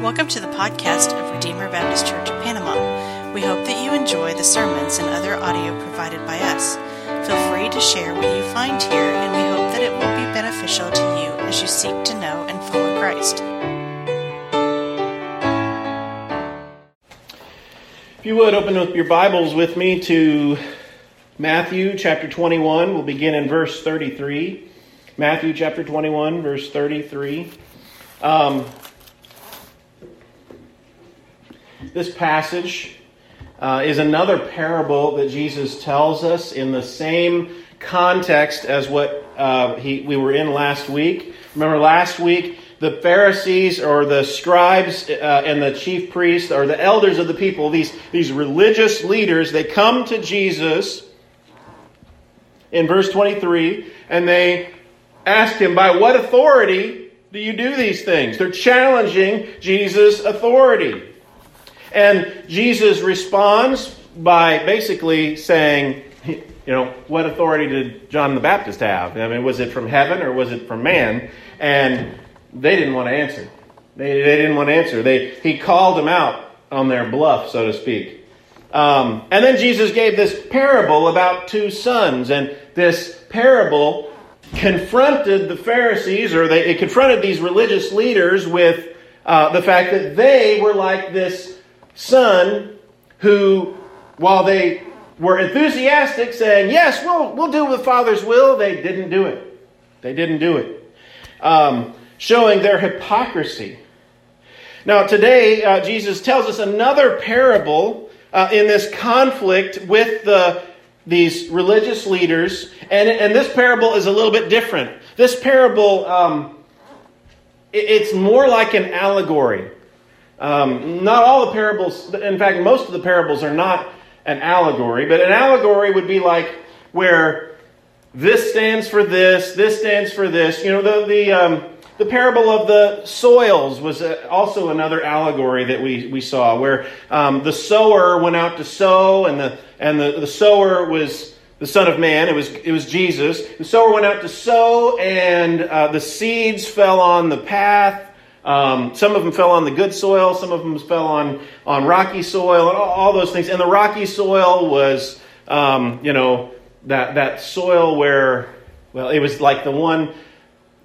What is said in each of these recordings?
Welcome to the podcast of Redeemer Baptist Church of Panama. We hope that you enjoy the sermons and other audio provided by us. Feel free to share what you find here, and we hope that it will be beneficial to you as you seek to know and follow Christ. If you would open up your Bibles with me to Matthew chapter 21, we'll begin in verse 33. Matthew chapter 21, verse 33. Um, this passage uh, is another parable that Jesus tells us in the same context as what uh, he, we were in last week. Remember, last week, the Pharisees or the scribes uh, and the chief priests or the elders of the people, these, these religious leaders, they come to Jesus in verse 23 and they ask him, By what authority do you do these things? They're challenging Jesus' authority. And Jesus responds by basically saying, you know, what authority did John the Baptist have? I mean, was it from heaven or was it from man? And they didn't want to answer. They, they didn't want to answer. They, he called them out on their bluff, so to speak. Um, and then Jesus gave this parable about two sons. And this parable confronted the Pharisees, or they, it confronted these religious leaders with uh, the fact that they were like this son who, while they were enthusiastic, saying, Yes, we'll, we'll do the Father's will, they didn't do it. They didn't do it. Um, showing their hypocrisy. Now, today, uh, Jesus tells us another parable uh, in this conflict with the, these religious leaders, and, and this parable is a little bit different. This parable, um, it, it's more like an allegory. Um, not all the parables, in fact, most of the parables are not an allegory, but an allegory would be like where this stands for this, this stands for this. You know, the, the, um, the parable of the soils was uh, also another allegory that we, we saw, where um, the sower went out to sow, and the, and the, the sower was the Son of Man. It was, it was Jesus. The sower went out to sow, and uh, the seeds fell on the path um, some of them fell on the good soil, some of them fell on, on rocky soil, and all, all those things. And the rocky soil was, um, you know, that, that soil where, well, it was like the one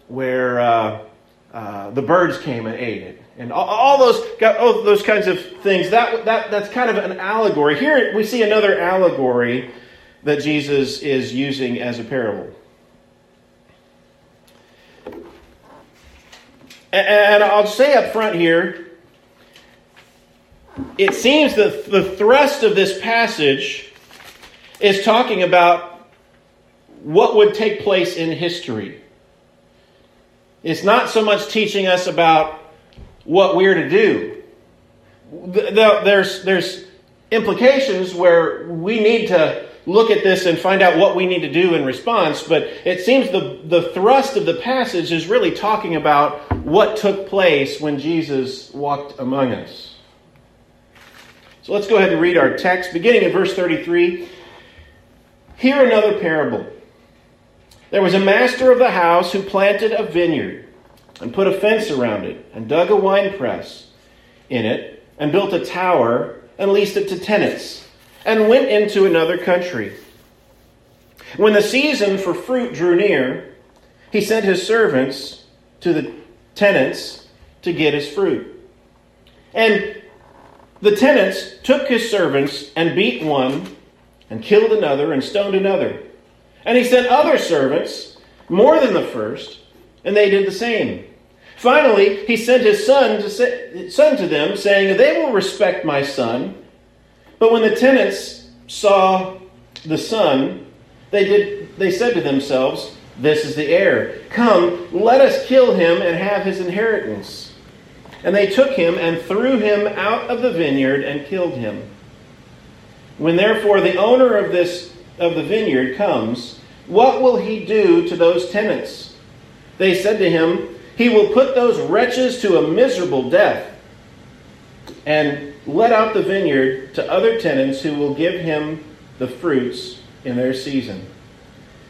where uh, uh, the birds came and ate it. And all, all those, all those kinds of things. That, that, that's kind of an allegory. Here we see another allegory that Jesus is using as a parable. And I'll say up front here, it seems that the thrust of this passage is talking about what would take place in history. It's not so much teaching us about what we're to do. There's, there's implications where we need to look at this and find out what we need to do in response, but it seems the, the thrust of the passage is really talking about what took place when Jesus walked among us. So let's go ahead and read our text, beginning in verse 33. Hear another parable. There was a master of the house who planted a vineyard and put a fence around it and dug a winepress in it and built a tower and leased it to tenants and went into another country. When the season for fruit drew near, he sent his servants to the tenants to get his fruit. And the tenants took his servants and beat one, and killed another, and stoned another. And he sent other servants, more than the first, and they did the same. Finally, he sent his son to, say, son to them, saying, They will respect my son. But when the tenants saw the son, they, did, they said to themselves, This is the heir. Come, let us kill him and have his inheritance. And they took him and threw him out of the vineyard and killed him. When therefore the owner of this of the vineyard comes, what will he do to those tenants? They said to him, He will put those wretches to a miserable death and let out the vineyard to other tenants who will give him the fruits in their season.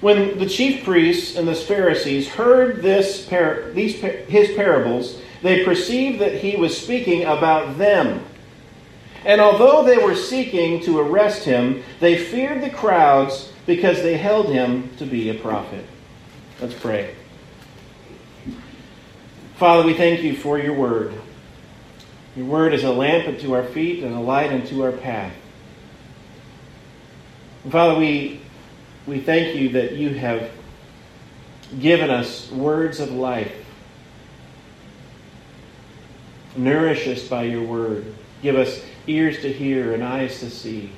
When the chief priests and the Pharisees heard this par- these, his parables, they perceived that he was speaking about them. And although they were seeking to arrest him, they feared the crowds because they held him to be a prophet. Let's pray. Father, we thank you for your word. Your word is a lamp unto our feet and a light unto our path. And Father, we, we thank you that you have given us words of life. Nourish us by your word. Give us ears to hear and eyes to see.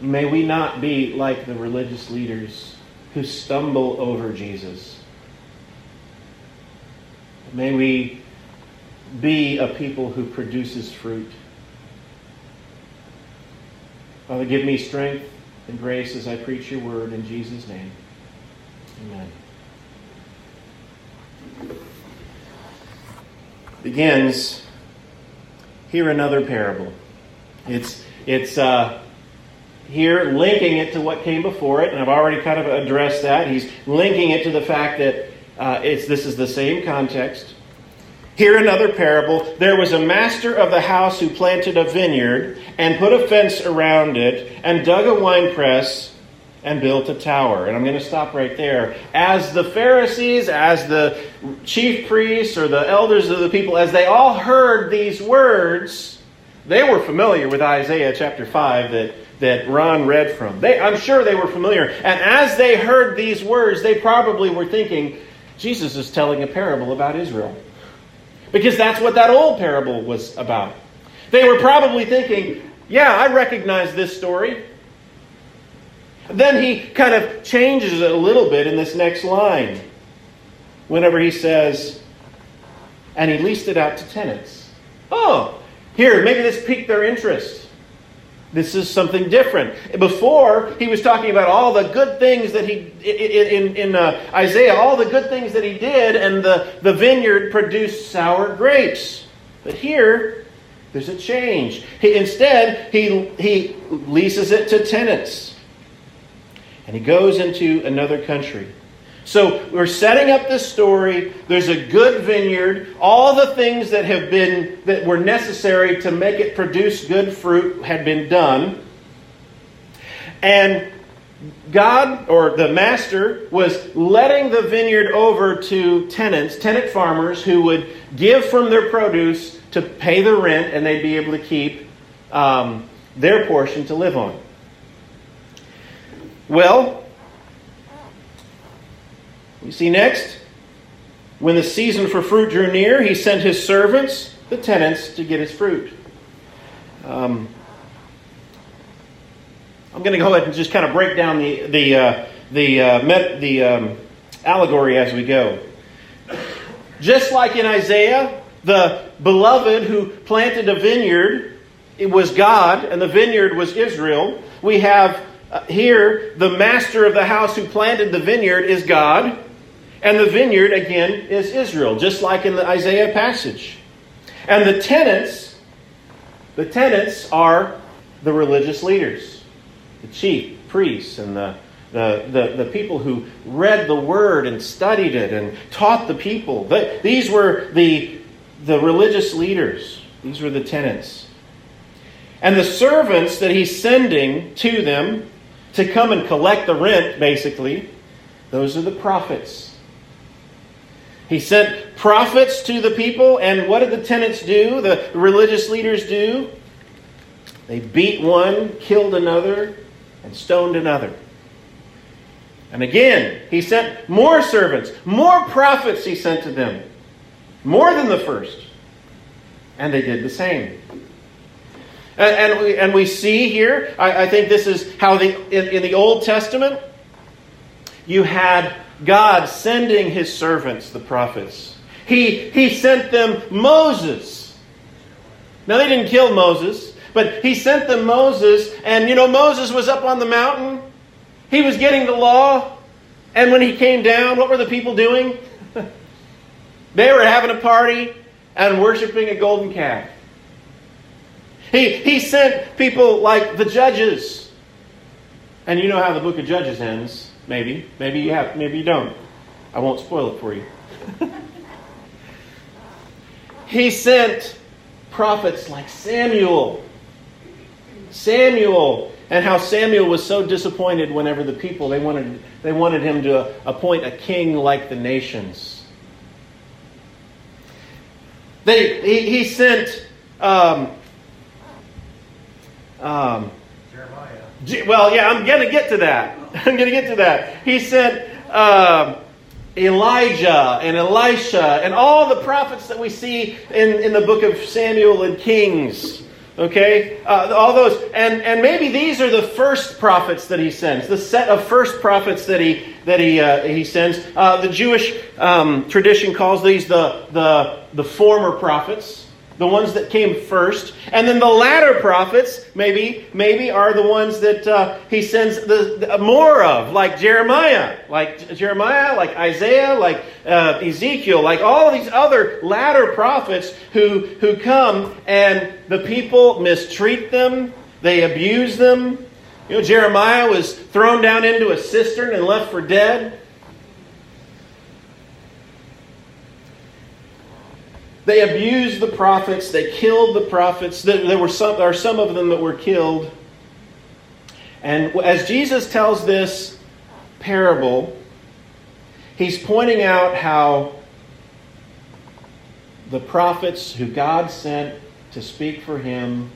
May we not be like the religious leaders who stumble over Jesus. May we be a people who produces fruit. Father, give me strength and grace as I preach your word in Jesus' name. Amen. Begins here another parable. It's, it's uh, here linking it to what came before it, and I've already kind of addressed that. He's linking it to the fact that uh, it's, this is the same context. Hear another parable. There was a master of the house who planted a vineyard and put a fence around it and dug a winepress and built a tower. And I'm going to stop right there. As the Pharisees, as the chief priests, or the elders of the people, as they all heard these words, they were familiar with Isaiah chapter 5 that, that Ron read from. They, I'm sure they were familiar. And as they heard these words, they probably were thinking, Jesus is telling a parable about Israel. Because that's what that old parable was about. They were probably thinking, yeah, I recognize this story. Then he kind of changes it a little bit in this next line. Whenever he says, and he leased it out to tenants. Oh, here, maybe this piqued their interest. This is something different. Before, he was talking about all the good things that he, in, in uh, Isaiah, all the good things that he did, and the, the vineyard produced sour grapes. But here, there's a change. He, instead, he, he leases it to tenants and he goes into another country. So we're setting up this story. There's a good vineyard. All the things that have been that were necessary to make it produce good fruit had been done. And God or the master was letting the vineyard over to tenants, tenant farmers who would give from their produce to pay the rent and they'd be able to keep um, their portion to live on. Well, you see next, when the season for fruit drew near, he sent his servants, the tenants, to get his fruit. Um, I'm going to go ahead and just kind of break down the the uh, the uh, met, the um, allegory as we go. Just like in Isaiah, the beloved who planted a vineyard, it was God, and the vineyard was Israel. We have uh, here, the master of the house who planted the vineyard is God, and the vineyard, again, is Israel, just like in the Isaiah passage. And the tenants, the tenants are the religious leaders, the chief priests, and the, the, the, the people who read the word and studied it and taught the people. The, these were the, the religious leaders, these were the tenants. And the servants that he's sending to them to come and collect the rent, basically, those are the prophets. He sent prophets to the people, and what did the tenants do? The religious leaders do? They beat one, killed another, and stoned another. And again, he sent more servants, more prophets he sent to them, more than the first. And they did the same. And, and, we, and we see here, I, I think this is how the, in, in the Old Testament, you had God sending his servants, the prophets. He, he sent them Moses. Now, they didn't kill Moses, but he sent them Moses, and you know, Moses was up on the mountain. He was getting the law, and when he came down, what were the people doing? they were having a party and worshiping a golden calf. He, he sent people like the judges. And you know how the book of Judges ends, maybe. Maybe you have, maybe you don't. I won't spoil it for you. he sent prophets like Samuel. Samuel, and how Samuel was so disappointed whenever the people they wanted they wanted him to appoint a king like the nations. They he, he sent um, um, Jeremiah. Well, yeah, I'm going to get to that. I'm going to get to that. He sent um, Elijah and Elisha and all the prophets that we see in, in the book of Samuel and Kings. Okay? Uh, all those. And, and maybe these are the first prophets that he sends, the set of first prophets that he, that he, uh, he sends. Uh, the Jewish um, tradition calls these the, the, the former prophets the ones that came first, and then the latter prophets maybe maybe are the ones that uh, he sends the, the, more of, like Jeremiah, like Jeremiah, like Isaiah, like uh, Ezekiel, like all these other latter prophets who who come and the people mistreat them, they abuse them. You know, Jeremiah was thrown down into a cistern and left for dead. They abused the prophets. They killed the prophets. There were some, there are some of them that were killed. And as Jesus tells this parable, he's pointing out how the prophets who God sent to speak for him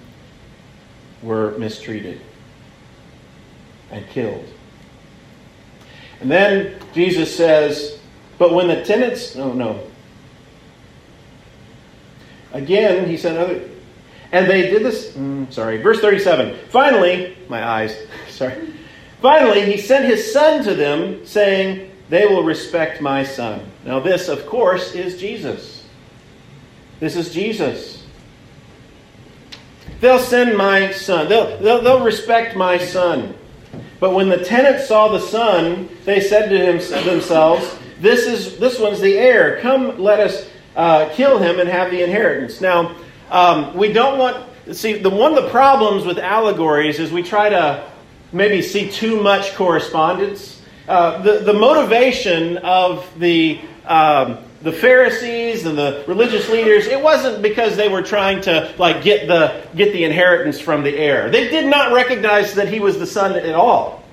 were mistreated and killed. And then Jesus says, But when the tenants, oh no, Again, he sent other. And they did this. Mm, sorry. Verse 37. Finally, my eyes. sorry. Finally, he sent his son to them, saying, They will respect my son. Now, this, of course, is Jesus. This is Jesus. They'll send my son. They'll, they'll, they'll respect my son. But when the tenants saw the son, they said to him, themselves, this, is, this one's the heir. Come, let us uh, kill him and have the inheritance. Now, um, we don't want. See, the, one of the problems with allegories is we try to maybe see too much correspondence. Uh, the, the motivation of the, um, the Pharisees and the religious leaders, it wasn't because they were trying to like get the, get the inheritance from the heir. They did not recognize that he was the son at all.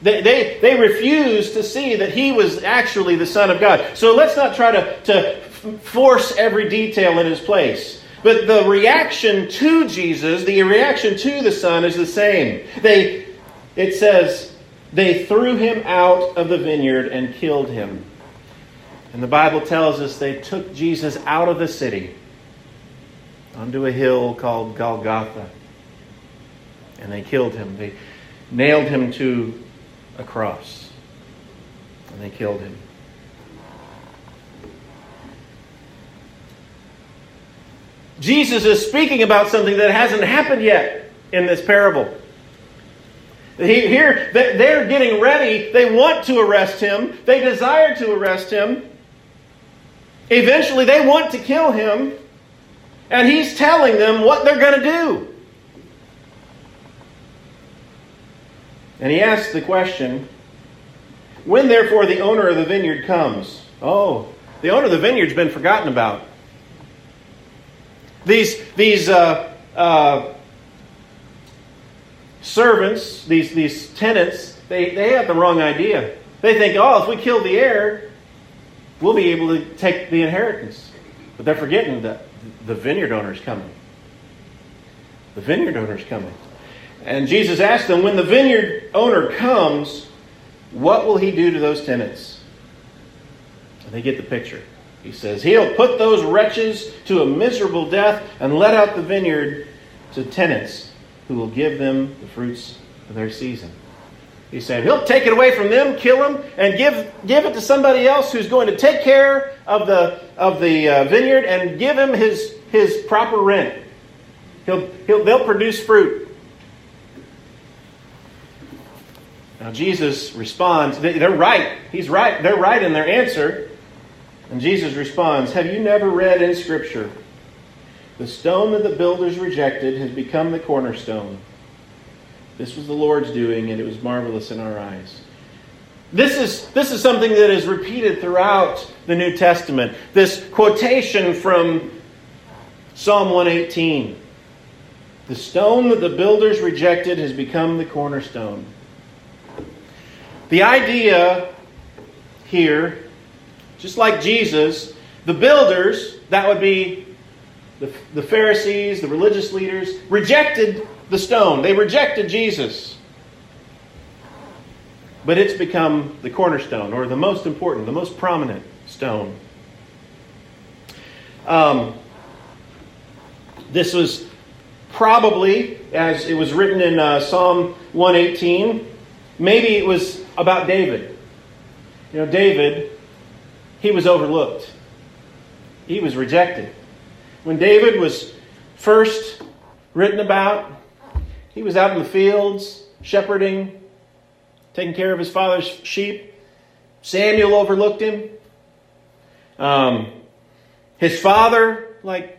They, they, they refused to see that he was actually the Son of God. So let's not try to, to force every detail in his place. But the reaction to Jesus, the reaction to the Son is the same. They, it says, they threw him out of the vineyard and killed him. And the Bible tells us they took Jesus out of the city onto a hill called Golgotha. And they killed him. They nailed him to a cross. And they killed him. Jesus is speaking about something that hasn't happened yet in this parable. Here, they're getting ready. They want to arrest him. They desire to arrest him. Eventually, they want to kill him. And he's telling them what they're going to do. And he asks the question When therefore the owner of the vineyard comes, oh, the owner of the vineyard's been forgotten about. These, these uh, uh, servants, these, these tenants, they, they have the wrong idea. They think, oh, if we kill the heir, we'll be able to take the inheritance. But they're forgetting that the vineyard owner is coming. The vineyard owner is coming. And Jesus asked them, when the vineyard owner comes, what will he do to those tenants? And they get the picture. He says, He'll put those wretches to a miserable death and let out the vineyard to tenants who will give them the fruits of their season. He said, He'll take it away from them, kill them, and give, give it to somebody else who's going to take care of the, of the uh, vineyard and give him his, his proper rent. He'll, he'll, they'll produce fruit. Now, Jesus responds, they're right. He's right. They're right in their answer. And Jesus responds, Have you never read in Scripture? The stone that the builders rejected has become the cornerstone. This was the Lord's doing, and it was marvelous in our eyes. This is, this is something that is repeated throughout the New Testament. This quotation from Psalm 118 The stone that the builders rejected has become the cornerstone. The idea here, just like Jesus, the builders, that would be the, the Pharisees, the religious leaders, rejected the stone. They rejected Jesus but it's become the cornerstone or the most important, the most prominent stone. Um, this was probably, as it was written in uh, Psalm 118, maybe it was about David. You know, David, he was overlooked, he was rejected. When David was first written about, he was out in the fields shepherding taking care of his father's sheep. Samuel overlooked him. Um, his father, like,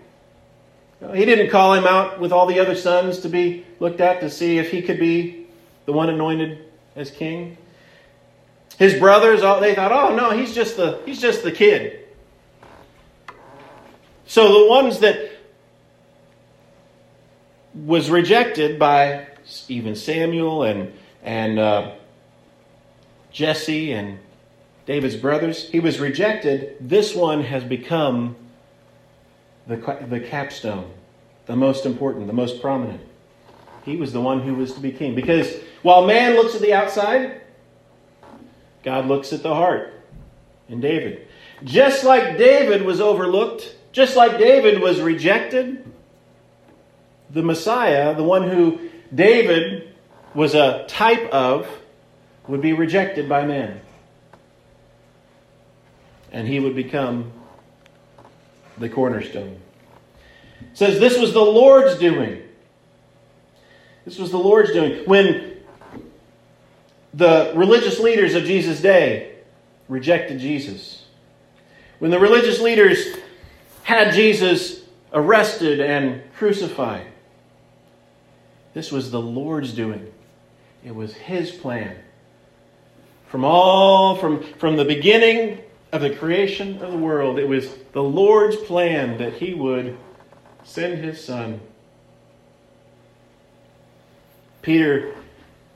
he didn't call him out with all the other sons to be looked at to see if he could be the one anointed as king. His brothers, all they thought, oh no, he's just the he's just the kid. So the ones that was rejected by even Samuel and and uh, Jesse and David's brothers. He was rejected. This one has become the, the capstone, the most important, the most prominent. He was the one who was to be king. Because while man looks at the outside, God looks at the heart in David. Just like David was overlooked, just like David was rejected, the Messiah, the one who David was a type of, would be rejected by men. And he would become the cornerstone. It says this was the Lord's doing. This was the Lord's doing. When the religious leaders of Jesus' day rejected Jesus, when the religious leaders had Jesus arrested and crucified, this was the Lord's doing. It was His plan. From all, from, from the beginning of the creation of the world, it was the Lord's plan that He would send His Son. Peter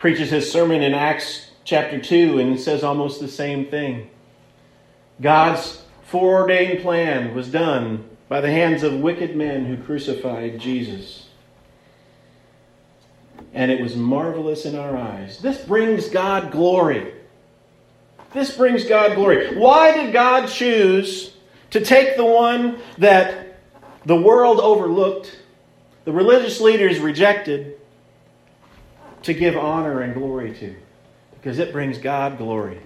preaches his sermon in Acts chapter 2 and says almost the same thing. God's foreordained plan was done by the hands of wicked men who crucified Jesus. And it was marvelous in our eyes. This brings God glory. This brings God glory. Why did God choose to take the one that the world overlooked, the religious leaders rejected, to give honor and glory to? Because it brings God glory.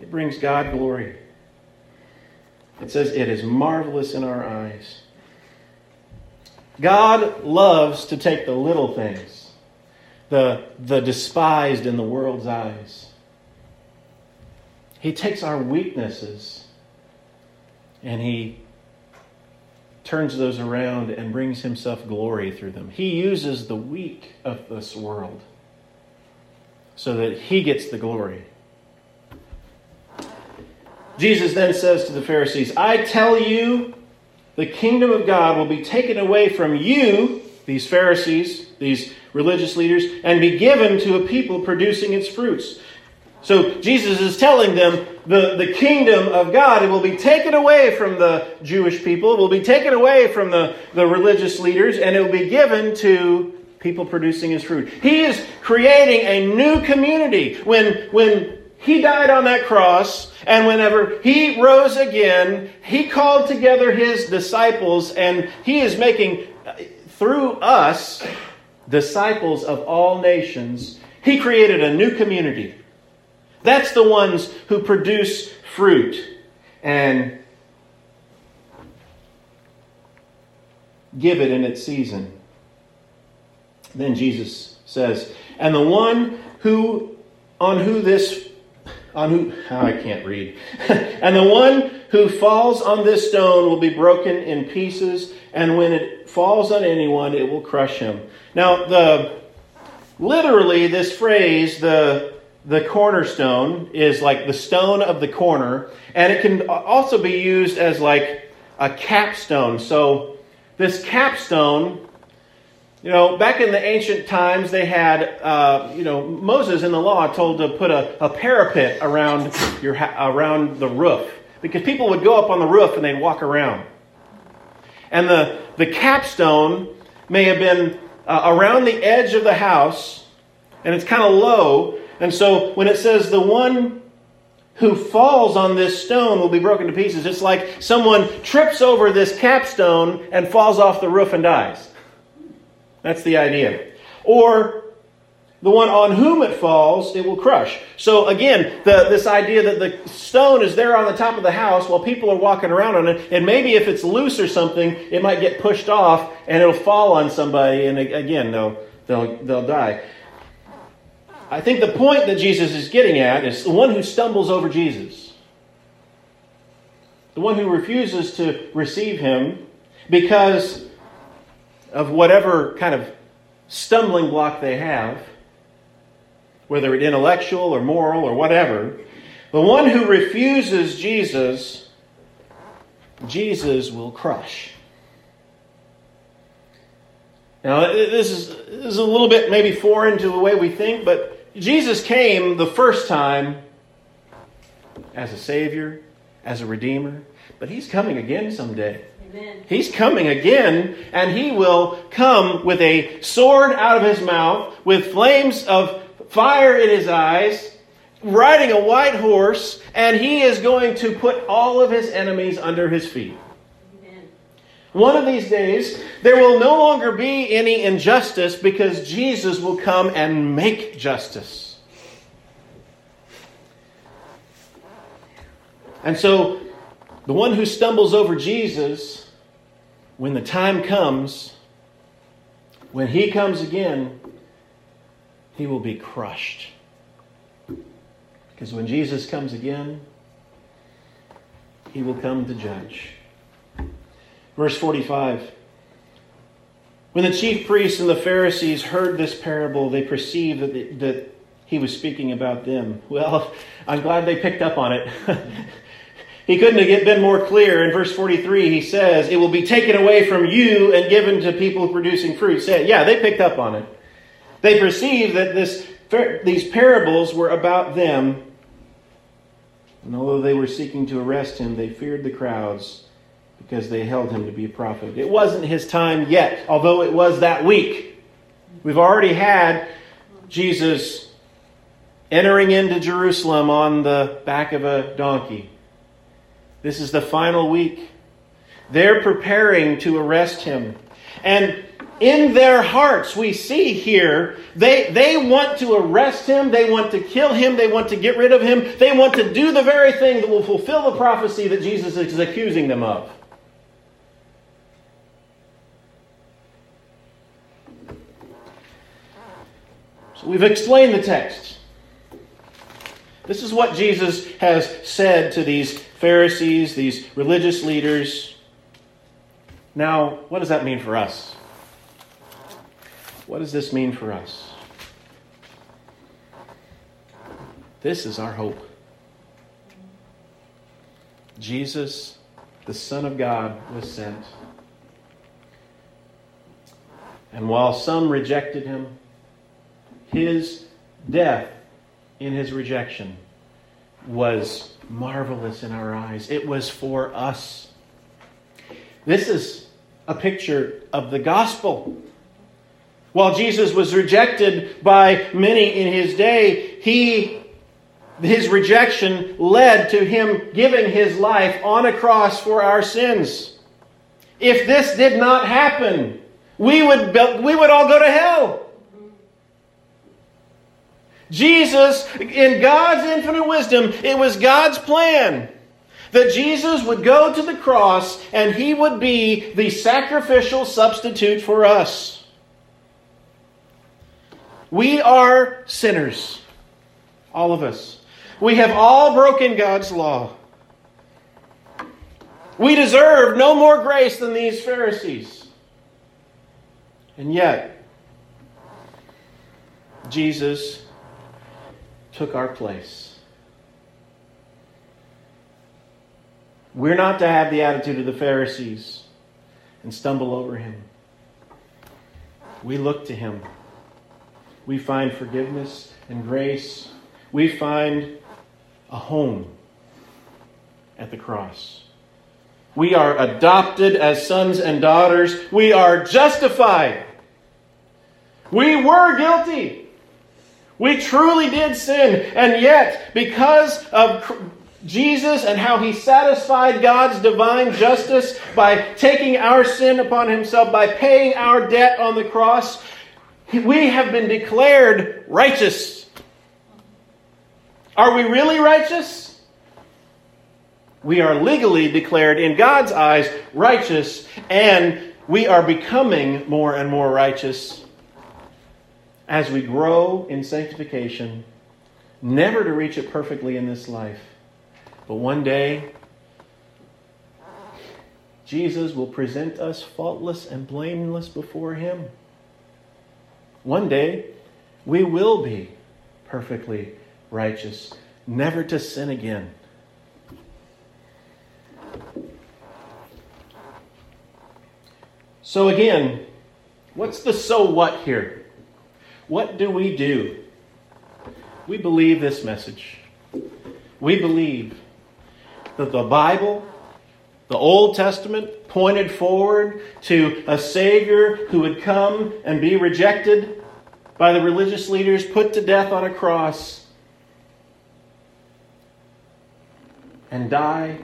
It brings God glory. It says, It is marvelous in our eyes. God loves to take the little things, the, the despised in the world's eyes, he takes our weaknesses and he turns those around and brings himself glory through them. He uses the weak of this world so that he gets the glory. Jesus then says to the Pharisees, I tell you, the kingdom of God will be taken away from you, these Pharisees, these religious leaders, and be given to a people producing its fruits. So Jesus is telling them the, the kingdom of God, it will be taken away from the Jewish people, it will be taken away from the, the religious leaders, and it will be given to people producing his fruit. He is creating a new community. When, when he died on that cross, and whenever he rose again, he called together his disciples, and he is making, uh, through us, disciples of all nations. He created a new community. That's the ones who produce fruit and give it in its season. Then Jesus says, And the one who on who this on who oh, I can't read. and the one who falls on this stone will be broken in pieces, and when it falls on anyone, it will crush him. Now, the literally this phrase, the the cornerstone, is like the stone of the corner, and it can also be used as like a capstone. So this capstone you know, back in the ancient times, they had, uh, you know, Moses in the law told to put a, a parapet around your around the roof because people would go up on the roof and they'd walk around. And the the capstone may have been uh, around the edge of the house, and it's kind of low. And so when it says the one who falls on this stone will be broken to pieces, it's like someone trips over this capstone and falls off the roof and dies. That's the idea. Or the one on whom it falls, it will crush. So again, the, this idea that the stone is there on the top of the house while people are walking around on it, and maybe if it's loose or something, it might get pushed off and it'll fall on somebody, and again, they'll, they'll, they'll die. I think the point that Jesus is getting at is the one who stumbles over Jesus, the one who refuses to receive him because of whatever kind of stumbling block they have, whether it's intellectual or moral or whatever, the one who refuses Jesus, Jesus will crush. Now, this is, this is a little bit maybe foreign to the way we think, but Jesus came the first time as a Savior, as a Redeemer, but He's coming again someday. Amen. He's coming again, and he will come with a sword out of his mouth, with flames of fire in his eyes, riding a white horse, and he is going to put all of his enemies under his feet. One of these days, there will no longer be any injustice because Jesus will come and make justice. And so, the one who stumbles over Jesus when the time comes, when he comes again, he will be crushed. Because when Jesus comes again, he will come to judge. Verse 45 When the chief priests and the Pharisees heard this parable, they perceived that, that he was speaking about them. Well, I'm glad they picked up on it. He couldn't have been more clear. In verse 43, he says, It will be taken away from you and given to people producing fruit. Yeah, they picked up on it. They perceived that this, these parables were about them. And although they were seeking to arrest him, they feared the crowds because they held him to be a prophet. It wasn't his time yet, although it was that week. We've already had Jesus entering into Jerusalem on the back of a donkey. This is the final week. They're preparing to arrest him. And in their hearts, we see here, they, they want to arrest him, they want to kill him, they want to get rid of him, they want to do the very thing that will fulfill the prophecy that Jesus is accusing them of. So we've explained the text. This is what Jesus has said to these Pharisees, these religious leaders. Now, what does that mean for us? What does this mean for us? This is our hope. Jesus, the Son of God, was sent. And while some rejected him, his death in his rejection was marvelous in our eyes. It was for us. This is a picture of the gospel. While Jesus was rejected by many in his day, he his rejection led to him giving his life on a cross for our sins. If this did not happen, we would, we would all go to hell. Jesus, in God's infinite wisdom, it was God's plan that Jesus would go to the cross and he would be the sacrificial substitute for us. We are sinners. All of us. We have all broken God's law. We deserve no more grace than these Pharisees. And yet, Jesus took our place. We're not to have the attitude of the Pharisees and stumble over him. We look to him. We find forgiveness and grace. We find a home at the cross. We are adopted as sons and daughters. We are justified. We were guilty. We truly did sin. And yet, because of Jesus and how he satisfied God's divine justice by taking our sin upon himself, by paying our debt on the cross, we have been declared righteous. Are we really righteous? We are legally declared in God's eyes righteous, and we are becoming more and more righteous as we grow in sanctification, never to reach it perfectly in this life. But one day, Jesus will present us faultless and blameless before Him. One day, we will be perfectly righteous, never to sin again. So, again, what's the so what here? What do we do? We believe this message. We believe that the Bible, the Old Testament, pointed forward to a Savior who would come and be rejected by the religious leaders, put to death on a cross, and die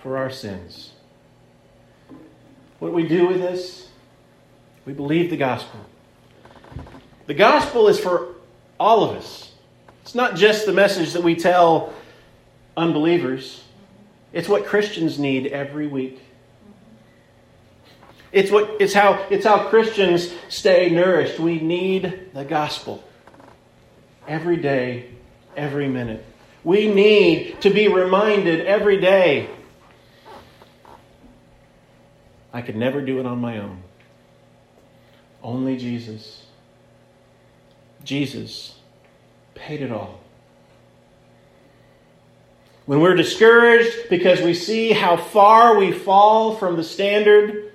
for our sins. What do we do with this? We believe the gospel. The gospel is for all of us. It's not just the message that we tell unbelievers. It's what Christians need every week. It's what it's how it's how Christians stay nourished. We need the gospel every day, every minute. We need to be reminded every day. I could never do it on my own. Only Jesus. Jesus paid it all. When we're discouraged because we see how far we fall from the standard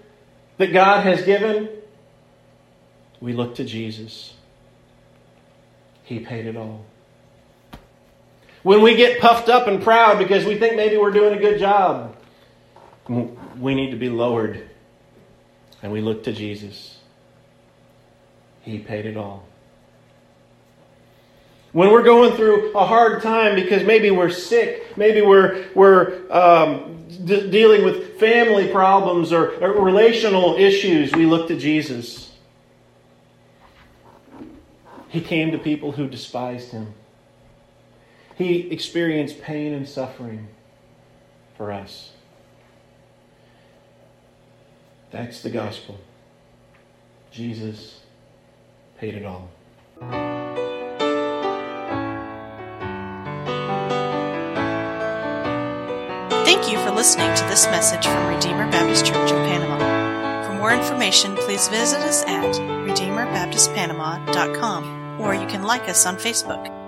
that God has given, we look to Jesus. He paid it all. When we get puffed up and proud because we think maybe we're doing a good job, we need to be lowered and we look to Jesus. He paid it all. When we're going through a hard time because maybe we're sick, maybe we're, we're um, d- dealing with family problems or, or relational issues, we look to Jesus. He came to people who despised him. He experienced pain and suffering for us. That's the gospel. Jesus paid it all. Listening to this message from Redeemer Baptist Church of Panama. For more information, please visit us at RedeemerBaptistPanama.com or you can like us on Facebook.